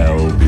Bell.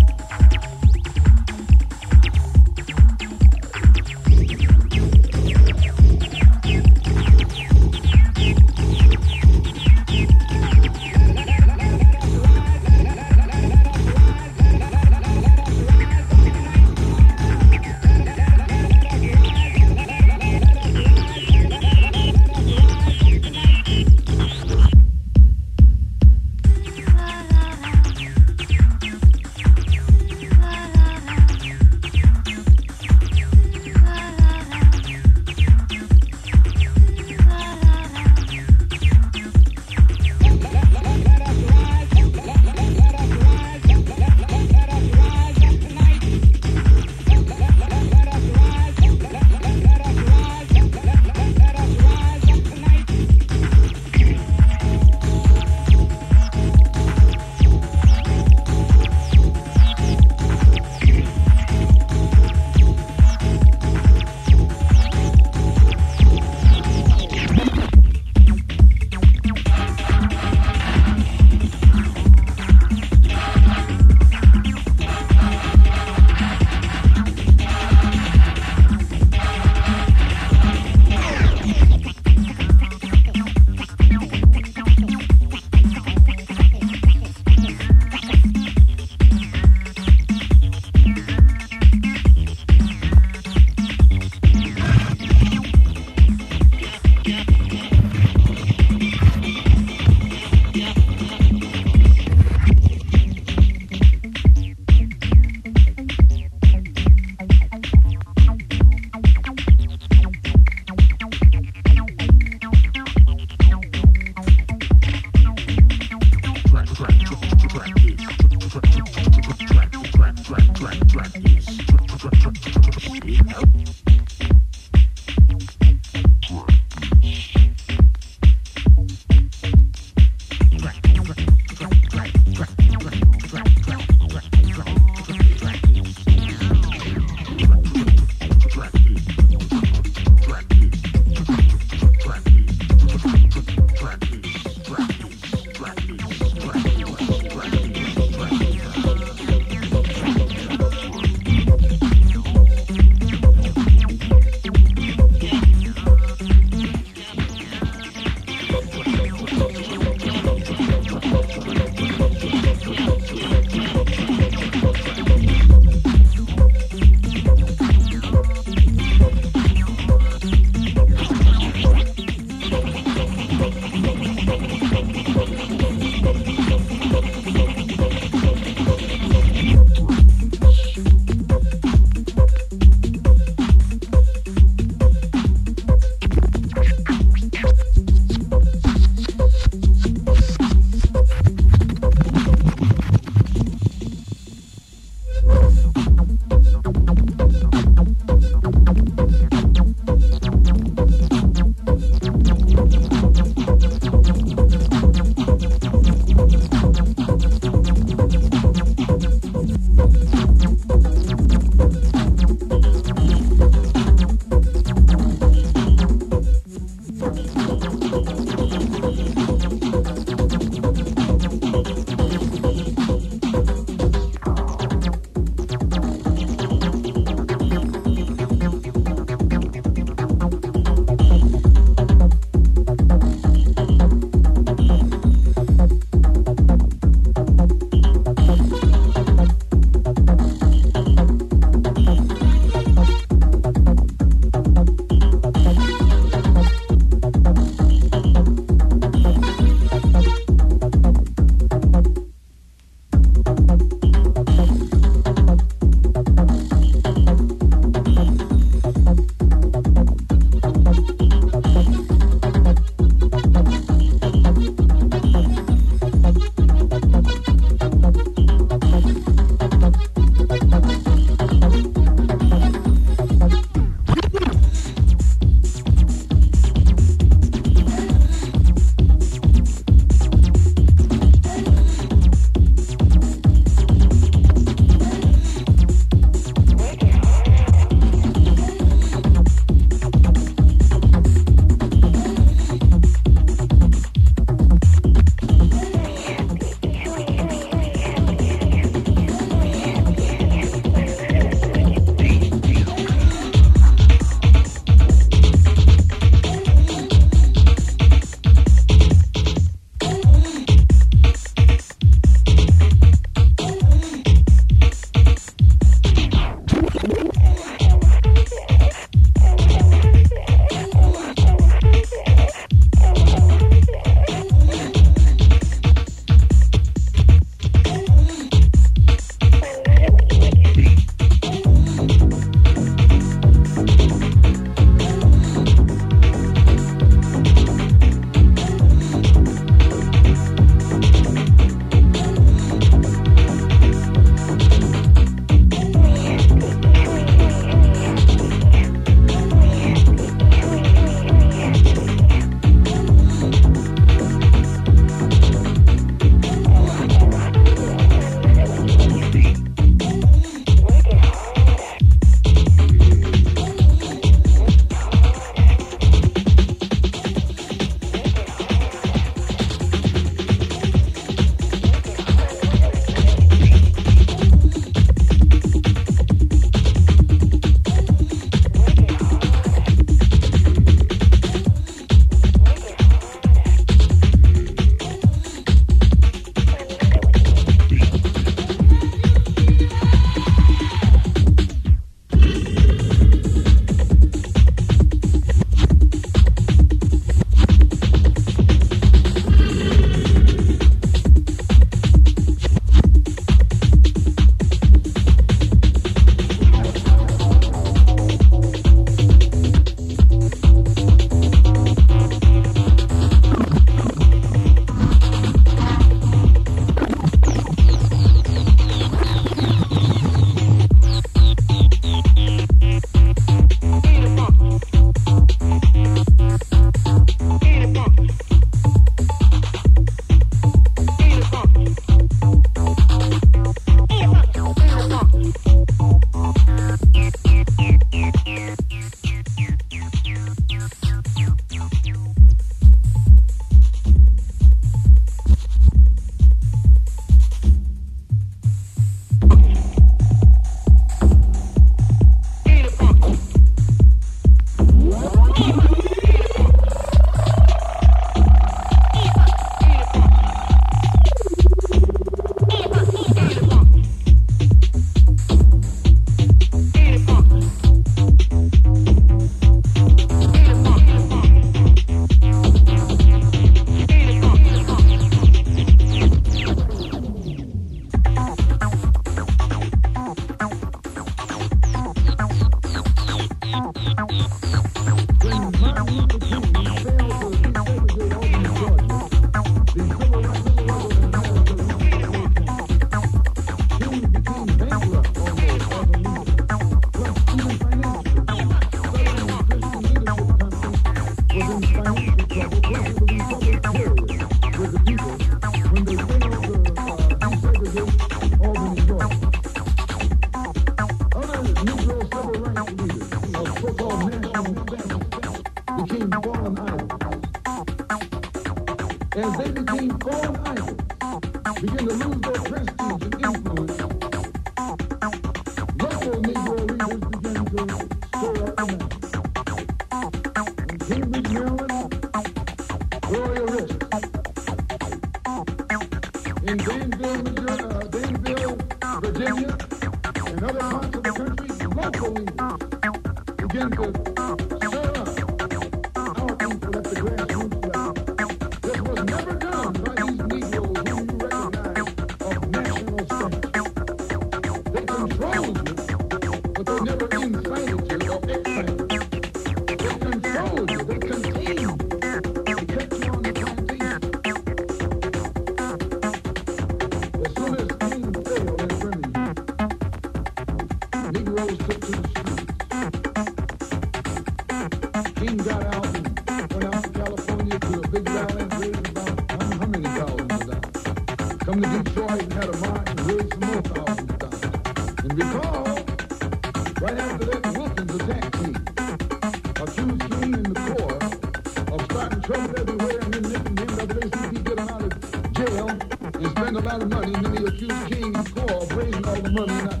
not.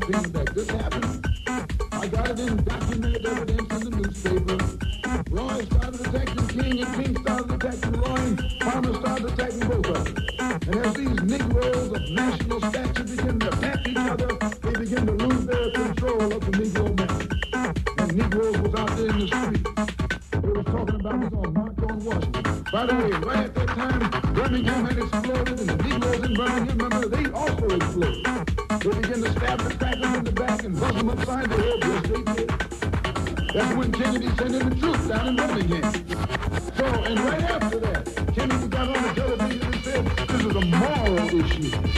This happened. I got it in documented evidence in the newspaper. Roy started attacking King, and King started attacking Roy, and Farmer started attacking both of them. And as these Negroes of national stature begin to attack each other, they begin to lose their control of the Negro man. And Negroes was out there in the street. They was talking about this on going march on Washington. By the way, right at that time, Birmingham had exploded, and the Negroes in Birmingham, remember, they also exploded grab the fat line in the back and bust him upside the head with they did. That's when Kennedy sent in the troops down in Birmingham. So, and right after that, Kennedy got on the television and said, this is a moral issue.